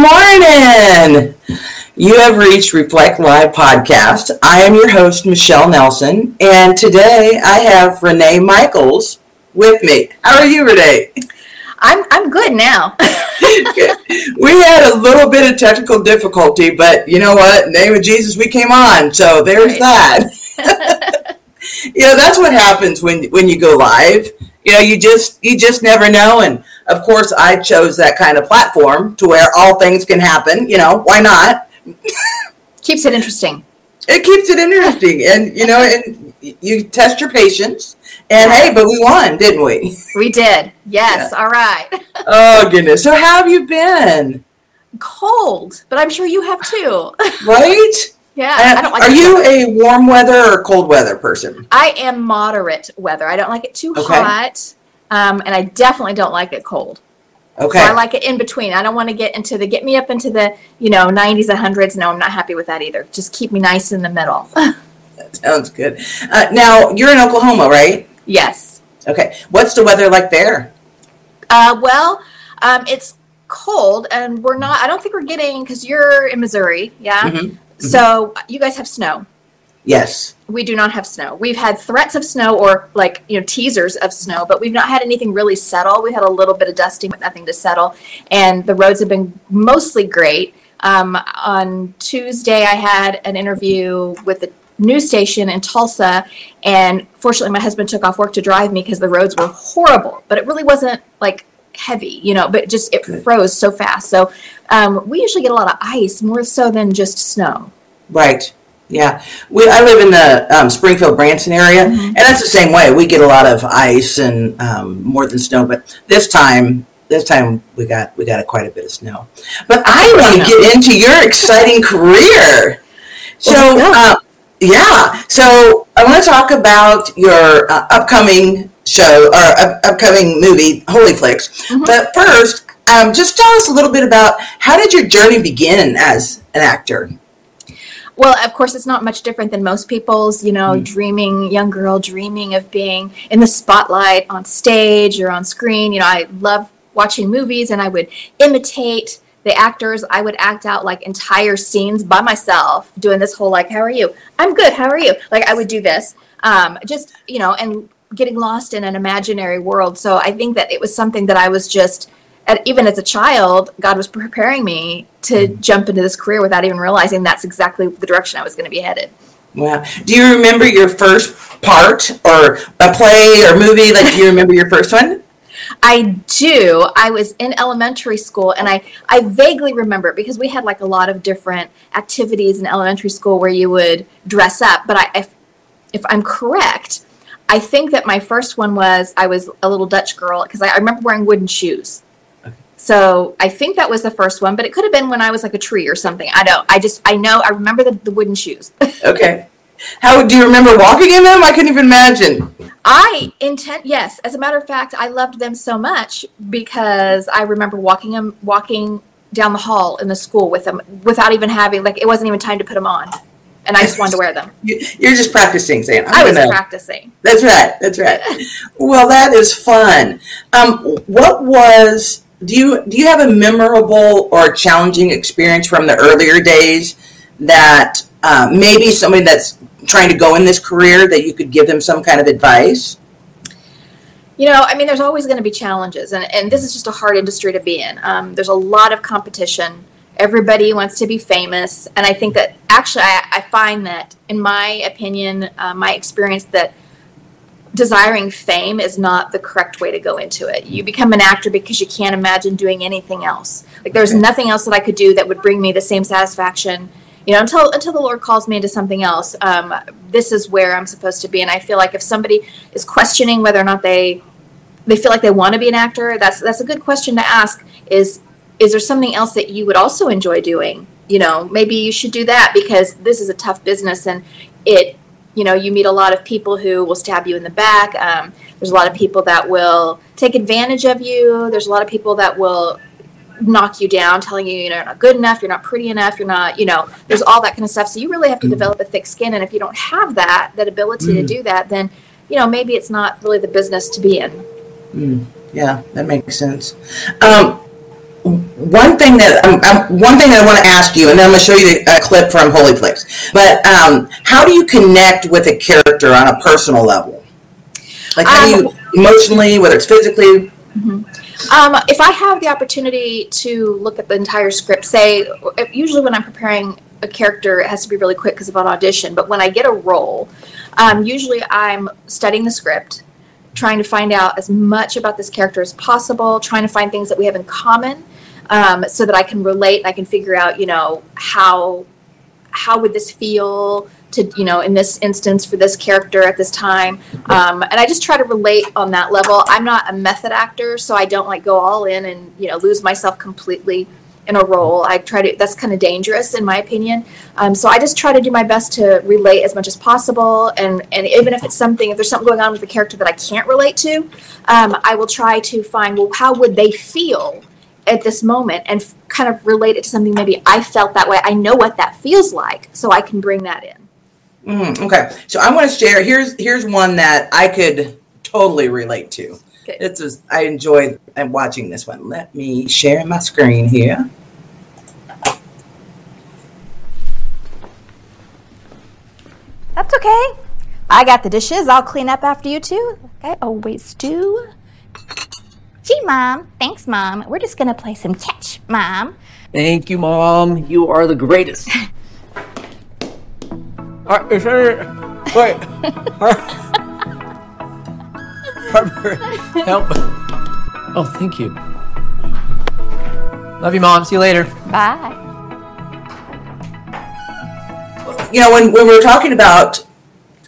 morning. You have reached Reflect Live podcast. I am your host, Michelle Nelson, and today I have Renee Michaels with me. How are you, Renee? I'm I'm good now. we had a little bit of technical difficulty, but you know what? name of Jesus, we came on. So there's right. that. you know, that's what happens when when you go live. You know, you just you just never know and of course, I chose that kind of platform to where all things can happen. You know, why not? keeps it interesting. It keeps it interesting, and you know, and you test your patience. And hey, but we won, didn't we? We did. Yes. Yeah. All right. oh goodness. So how have you been? Cold, but I'm sure you have too. right? Yeah. Like are you a warm weather or cold weather person? I am moderate weather. I don't like it too okay. hot. Um, and I definitely don't like it cold. Okay. So I like it in between. I don't want to get into the get me up into the you know 90s hundreds. No, I'm not happy with that either. Just keep me nice in the middle. that sounds good. Uh, now you're in Oklahoma, right? Yes. Okay. What's the weather like there? Uh, well, um, it's cold, and we're not. I don't think we're getting because you're in Missouri, yeah. Mm-hmm. Mm-hmm. So you guys have snow. Yes. We do not have snow. We've had threats of snow or like, you know, teasers of snow, but we've not had anything really settle. We had a little bit of dusting, but nothing to settle. And the roads have been mostly great. Um, on Tuesday, I had an interview with the news station in Tulsa, and fortunately, my husband took off work to drive me because the roads were horrible. But it really wasn't like heavy, you know, but just it froze so fast. So um, we usually get a lot of ice more so than just snow. Right. Yeah, we I live in the um, Springfield Branson area, mm-hmm. and that's the same way. We get a lot of ice and um, more than snow, but this time, this time we got we got a, quite a bit of snow. But I want to get into your exciting career. So, uh, yeah, so I want to talk about your uh, upcoming show or uh, upcoming movie, Holy Flicks. Mm-hmm. But first, um, just tell us a little bit about how did your journey begin as an actor? Well, of course, it's not much different than most people's, you know, mm. dreaming, young girl dreaming of being in the spotlight on stage or on screen. You know, I love watching movies and I would imitate the actors. I would act out like entire scenes by myself, doing this whole, like, how are you? I'm good. How are you? Like, I would do this. Um, just, you know, and getting lost in an imaginary world. So I think that it was something that I was just even as a child, God was preparing me to mm-hmm. jump into this career without even realizing that's exactly the direction I was going to be headed. Wow. Do you remember your first part or a play or movie? Like, do you remember your first one? I do. I was in elementary school and I, I vaguely remember because we had like a lot of different activities in elementary school where you would dress up. But I, if, if I'm correct, I think that my first one was I was a little Dutch girl because I, I remember wearing wooden shoes. So I think that was the first one, but it could have been when I was like a tree or something. I don't. I just I know I remember the, the wooden shoes. okay. How do you remember walking in them? I couldn't even imagine. I intend yes. As a matter of fact, I loved them so much because I remember walking them walking down the hall in the school with them without even having like it wasn't even time to put them on. And I just wanted to wear them. You're just practicing, saying. i was gonna... practicing. That's right. That's right. well, that is fun. Um, what was do you do you have a memorable or challenging experience from the earlier days that uh, maybe somebody that's trying to go in this career that you could give them some kind of advice? You know, I mean, there's always going to be challenges, and, and this is just a hard industry to be in. Um, there's a lot of competition. Everybody wants to be famous, and I think that actually, I, I find that, in my opinion, uh, my experience, that desiring fame is not the correct way to go into it. You become an actor because you can't imagine doing anything else. Like there's nothing else that I could do that would bring me the same satisfaction. You know, until until the Lord calls me into something else, um, this is where I'm supposed to be. And I feel like if somebody is questioning whether or not they they feel like they want to be an actor, that's that's a good question to ask. Is is there something else that you would also enjoy doing? You know, maybe you should do that because this is a tough business and it you know you meet a lot of people who will stab you in the back um, there's a lot of people that will take advantage of you there's a lot of people that will knock you down telling you you know you're not good enough you're not pretty enough you're not you know there's all that kind of stuff so you really have to mm. develop a thick skin and if you don't have that that ability mm. to do that then you know maybe it's not really the business to be in mm. yeah that makes sense um, one thing that um, um, one thing that I want to ask you, and then I'm going to show you a clip from Holy Flicks. But um, how do you connect with a character on a personal level? Like how do you Um, emotionally, whether it's physically? Um, if I have the opportunity to look at the entire script, say, usually when I'm preparing a character, it has to be really quick because of an audition. But when I get a role, um, usually I'm studying the script, trying to find out as much about this character as possible, trying to find things that we have in common, um, so that I can relate and I can figure out, you know, how how would this feel to you know in this instance for this character at this time. Um, and i just try to relate on that level. I'm not a method actor so i don't like go all in and you know lose myself completely in a role. I try to that's kind of dangerous in my opinion. Um, so i just try to do my best to relate as much as possible. And and even if it's something if there's something going on with the character that i can't relate to um, i will try to find well how would they feel at this moment and f- kind of relate it to something maybe I felt that way. I know what that feels like, so I can bring that in. Mm, okay, so I want to share. Here's here's one that I could totally relate to. Okay. It's just, I enjoyed uh, watching this one. Let me share my screen here. That's okay. I got the dishes. I'll clean up after you two. I always do. Gee, Mom. Thanks, Mom. We're just gonna play some catch, Mom. Thank you, Mom. You are the greatest. Har- uh, is there- Wait. Harper, help. Oh, thank you. Love you, Mom. See you later. Bye. you know, when, when we were talking about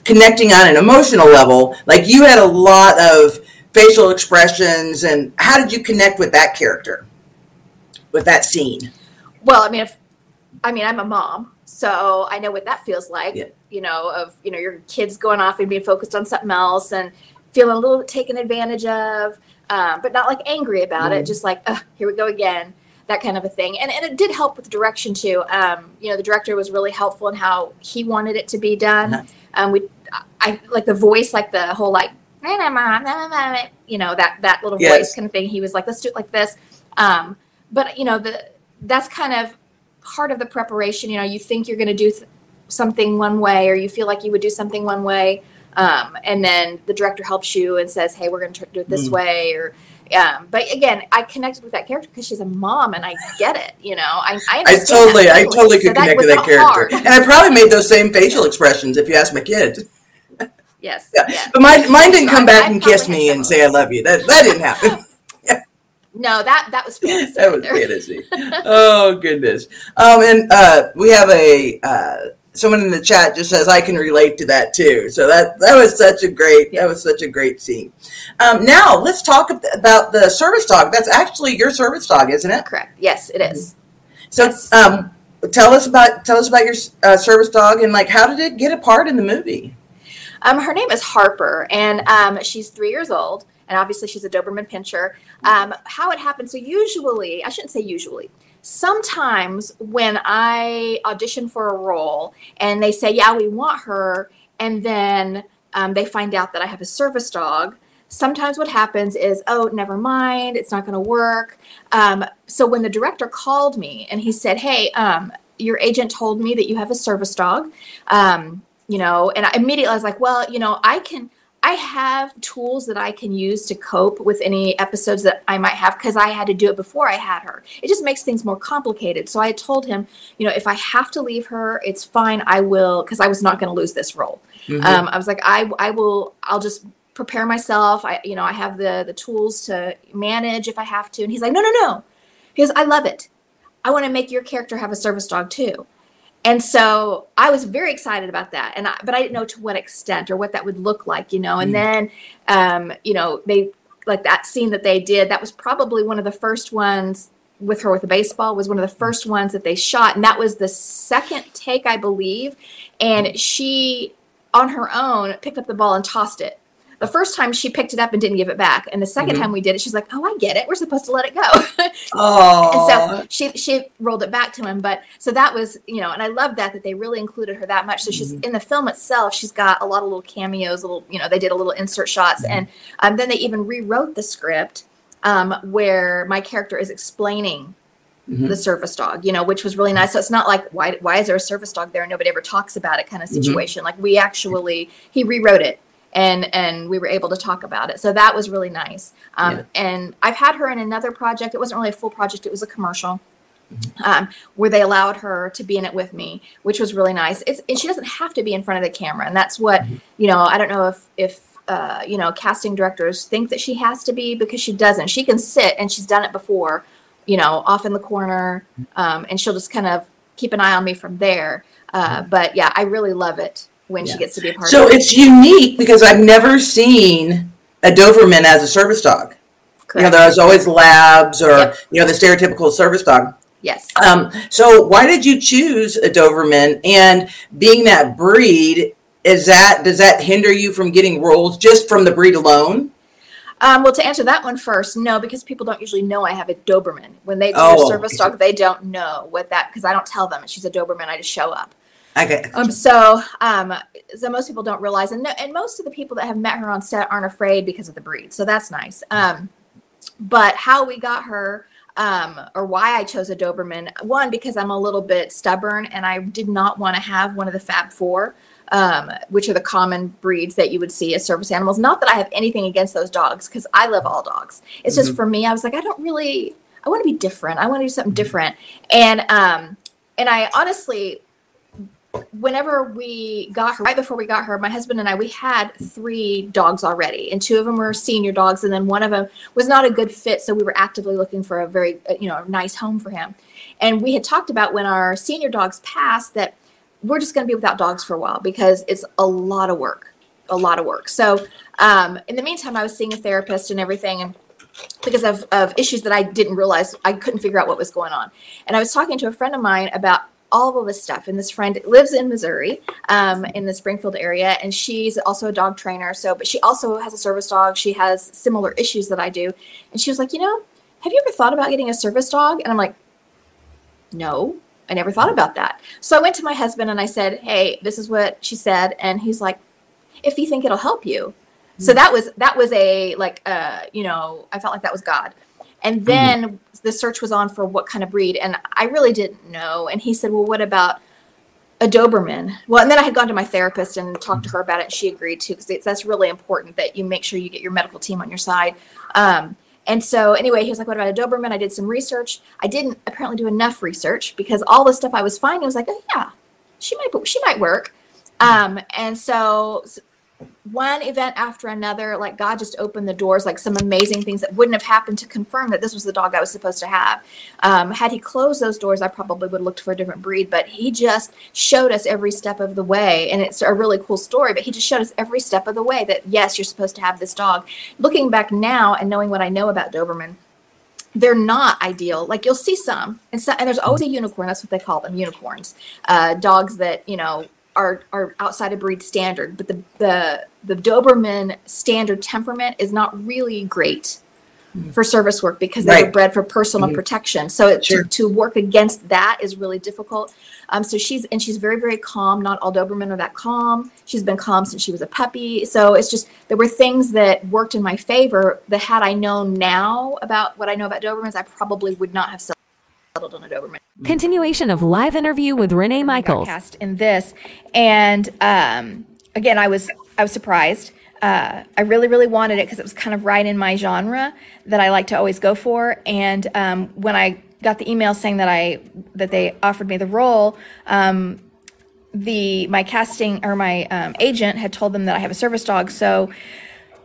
connecting on an emotional level, like you had a lot of facial expressions, and how did you connect with that character, with that scene? Well, I mean, if I mean, I'm a mom, so I know what that feels like. Yeah. You know, of you know your kids going off and being focused on something else and feeling a little taken advantage of, um, but not like angry about it. Just like, here we go again, that kind of a thing. And and it did help with the direction too. Um, you know, the director was really helpful in how he wanted it to be done. Uh-huh. Um, we, I like the voice, like the whole like, you know, that that little Yes. voice kind of thing. He was like, let's do it like this. Um, but you know, the that's kind of part of the preparation. You know, you think you're going to do th- something one way, or you feel like you would do something one way, um, and then the director helps you and says, "Hey, we're going to do it this Mm. way." Or, um, but again, I connected with that character because she's a mom, and I get it. You know, I I, I totally, I totally So connect with that character, hard. and I probably made those same facial expressions if you ask my kids. Yes. Yeah. yeah. But mine, mine didn't So come I- back I and kiss me and say I love you. That that didn't happen. No, that that was fantasy. that was fantasy. oh goodness. Um, and uh, we have a uh, someone in the chat just says I can relate to that too. So that that was such a great that was such a great scene. Um, now let's talk about the service dog. That's actually your service dog, isn't it? Correct. Yes, it is. So Yes. um, tell us about tell us about your uh, service dog and like how did it get a part in the movie? Um, her name is Harper, and um, she's three years old, and obviously she's a Doberman Pinscher. Um, how it happened? So usually, I shouldn't say usually. Sometimes when I audition for a role and they say, "Yeah, we want her," and then um, they find out that I have a service dog. Sometimes what happens is, oh, never mind, it's not going to work. Um, so when the director called me and he said, "Hey, um, your agent told me that you have a service dog," um, you know, and I immediately I was like, well, you know, I can, I have tools that I can use to cope with any episodes that I might have because I had to do it before I had her. It just makes things more complicated. So I told him, you know, if I have to leave her, it's fine. I will, because I was not going to lose this role. Mhm. Um, I was like, I, I will, I'll just prepare myself. I, you know, I have the the tools to manage if I have to. And he's like, no, no, no. He goes, I love it. I want to make your character have a service dog too. And so I was very excited about that, and I, but I didn't know to what extent or what that would look like, you know. And Mm. then, um, you know, they like that scene that they did. That was probably one of the first ones with her with the baseball was one of the first ones that they shot, and that was the second take, I believe. And she, on her own, picked up the ball and tossed it. The first time she picked it up and didn't give it back, and the 2nd Mhm. time we did it, she's like, "Oh, I get it. We're supposed to let it go." Oh, and so she she rolled it back to him but so that was you know and i love that that they really included her that much so she's in the film itself she's got a lot of little cameos little you know they did a little insert shots and um, then they even rewrote the script um, where my character is explaining the service dog, you know, which was really nice. So it's not like why why is there a service dog there and nobody ever talks about it kind of situation. Like we actually he rewrote it and and we were able to talk about it. So that was really nice. Um, Yeah. And I've had her in another project. It wasn't really a full project. It was a commercial. Um, where they allowed her to be in it with me, which was really nice. It's, and she doesn't have to be in front of the camera, and that's what you know. I don't know if if uh, you know casting directors think that she has to be because she doesn't. She can sit, and she's done it before, you know, off in the corner, um, and she'll just kind of keep an eye on me from there. Uh, but yeah, I really love it when she gets to be a part So of it. it's unique because I've never seen a Doberman as a service dog. Correct. You know, there's always labs or, Yep. you know, the stereotypical service dog. Yes. Um, so why did you choose a Doberman? And being that breed, is that does that hinder you from getting roles just from the breed alone? Um, well, to answer that one first, no, because people don't usually know I have a Doberman. When they see Oh, a service dog, they don't know what that because I don't tell them she's a Doberman. I just show up. Okay. Um, so, um, so most people don't realize, and no, and most of the people that have met her on set aren't afraid because of the breed. So that's nice. Um, but how we got her, um, or why I chose a Doberman, one because I'm a little bit stubborn, and I did not want to have one of the Fab Four, um, which are the common breeds that you would see as service animals. Not that I have anything against those dogs, because I love all dogs. It's just for me, I was like, I don't really, I want to be different. I want to do something different, and um, and I honestly whenever we got her, right before we got her, my husband and I, we had three dogs already, and two of them were senior dogs, and then one of them was not a good fit. So we were actively looking for a very, uh, you know, nice home for him. And we had talked about when our senior dogs passed that we're just going to be without dogs for a while because it's a lot of work, a lot of work. So um, in the meantime, I was seeing a therapist and everything, and because of, of issues that I didn't realize, I couldn't figure out what was going on. And I was talking to a friend of mine about all of this stuff. And this friend lives in Missouri, um, in the Springfield area, and she's also a dog trainer. So, but she also has a service dog. She has similar issues that I do. And she was like, you know, have you ever thought about getting a service dog? And I'm like, no, I never thought about that. So I went to my husband and I said, hey, this is what she said. And he's like, if you think it'll help you. So that was that was a like uh you know I felt like that was God, and then the search was on for what kind of breed, and I really didn't know. And he said, well, what about a Doberman? Well, and then I had gone to my therapist and talked to her about it, and she agreed too because that's really important that you make sure you get your medical team on your side. Um, and so anyway, he was like, "What about a Doberman?" I did some research. I didn't apparently do enough research because all the stuff I was finding was like, "Oh yeah, she might she might work." Um, and so one event after another, like God just opened the doors, like some amazing things that wouldn't have happened to confirm that this was the dog I was supposed to have. Um, had he closed those doors, I probably would have looked for a different breed, but he just showed us every step of the way. And it's a really cool story, but he just showed us every step of the way that, yes, you're supposed to have this dog. Looking back now and knowing what I know about Doberman, they're not ideal. Like you'll see some, and, so, and there's always a unicorn. That's what they call them, unicorns. Uh, dogs that you know are are outside of breed standard. But the the the Doberman standard temperament is not really great for service work because they were Right. bred for personal protection. So it, Sure. to, to work against that is really difficult. Um, so she's and she's very very calm. Not all Doberman are that calm. She's been calm since she was a puppy. So it's just there were things that worked in my favor. That had I known now about what I know about Dobermans, I probably would not have settled on a Doberman. Continuation of live interview with Renee Michaels. cast in this, and um, again, I was I was surprised. Uh, I really, really wanted it because it was kind of right in my genre that I like to always go for. And um, when I got the email saying that I that they offered me the role, um, the my casting or my um, agent had told them that I have a service dog, so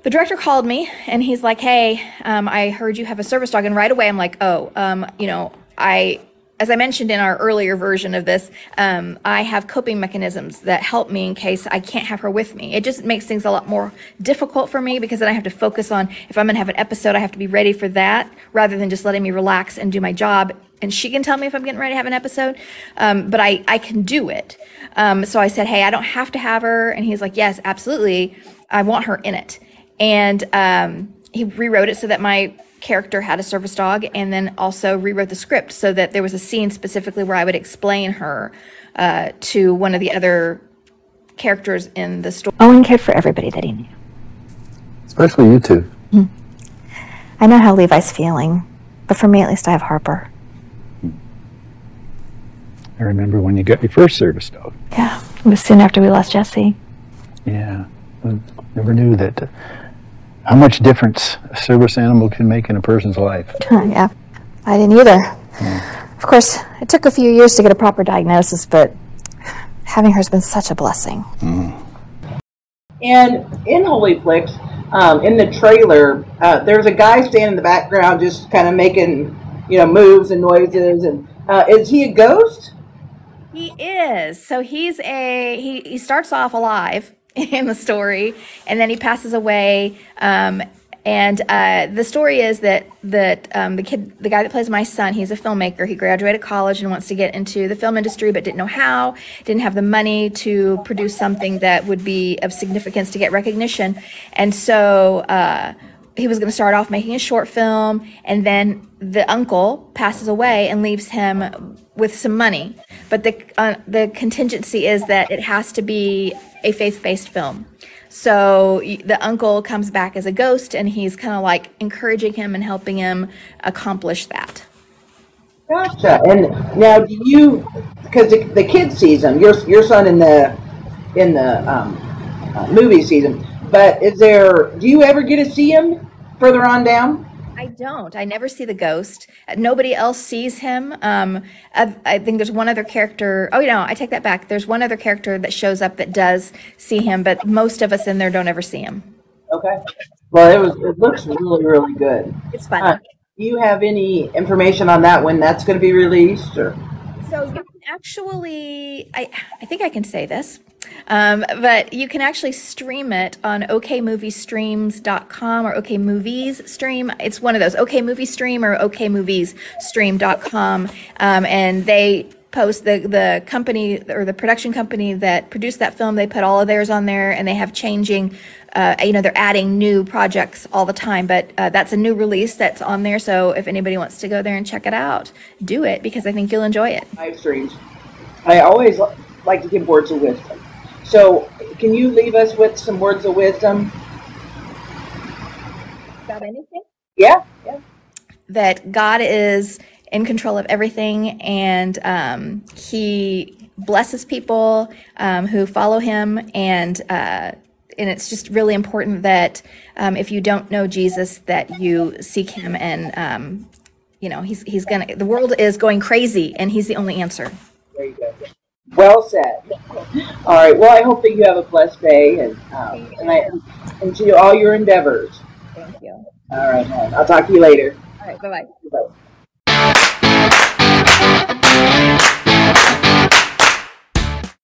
the director called me and he's like, "Hey, um, I heard you have a service dog," and right away I'm like, "Oh, um, you know, I." As I mentioned in our earlier version of this, um, I have coping mechanisms that help me in case I can't have her with me. It just makes things a lot more difficult for me because then I have to focus on if I'm going to have an episode, I have to be ready for that rather than just letting me relax and do my job. And she can tell me if I'm getting ready to have an episode, um, but I, I can do it. Um, so I said, Hey, I don't have to have her. And he's like, Yes, absolutely. I want her in it and um, he rewrote it so that my character had a service dog and then also rewrote the script so that there was a scene specifically where i would explain her uh, to one of the other characters in the story Owen cared for everybody that he knew. Especially you two. Hmm. I know how Levi's feeling, but for me at least, I have Harper. Hmm. I remember when you got your first service dog. Yeah, it was soon after we lost Jesse. Yeah, I never knew that. Uh, how much difference a service animal can make in a person's life. yeah, I didn't either. Of course, it took a few years to get a proper diagnosis, but having her has been such a blessing. And in Holy Flicks, um, in the trailer, uh, there's a guy standing in the background just kind of making, you know, moves and noises. And uh, is he a ghost? He is. So he's a he. He starts off alive in the story, and then he passes away. Um, and uh, the story is that that um, the kid, the guy that plays my son, he's a filmmaker. He graduated college and wants to get into the film industry, but didn't know how. Didn't have the money to produce something that would be of significance to get recognition, and so. Uh, he was going to start off making a short film and then the uncle passes away and leaves him with some money but the uh, the contingency is that it has to be a faith-based film so the uncle comes back as a ghost and he's kind of like encouraging him and helping him accomplish that Gotcha. And now, do you? Because the, the kid sees him. Your your son in the in the um, uh, movie sees him. But is there? Do you ever get to see him further on down? I don't. I never see the ghost. Nobody else sees him. Um, I, I think there's one other character. Oh, you know, I take that back. There's one other character that shows up that does see him, but most of us in there don't ever see him. Okay. Well, it was. It looks really really good. It's fun. Uh, do you have any information on that when that's going to be released? Or So you can actually, I, I think I can say this, um, but you can actually stream it on okmoviestreams.com or okmovies stream. It's one of those, okmoviestream or okmoviesstream.com. Um, and they post the, the company or the production company that produced that film, they put all of theirs on there and they have changing, uh, you know, they're adding new projects all the time, but uh, that's a new release that's on there. So if anybody wants to go there and check it out, do it because I think you'll enjoy it. live streams. I always like to give words of wisdom. So, can you leave us with some words of wisdom? About anything? Yeah. Yeah. That God is in control of everything and um, He blesses people um, who follow Him. And, uh, and it's just really important that um, if you don't know Jesus, that you seek Him and, um, you know, he's, he's gonna, the world is going crazy and He's the only answer. There you go. Well said. All right. Well, I hope that you have a blessed day, and um, and I and to all your endeavors. Thank you. All right. I'll talk to you later. All right. Bye bye. Bye.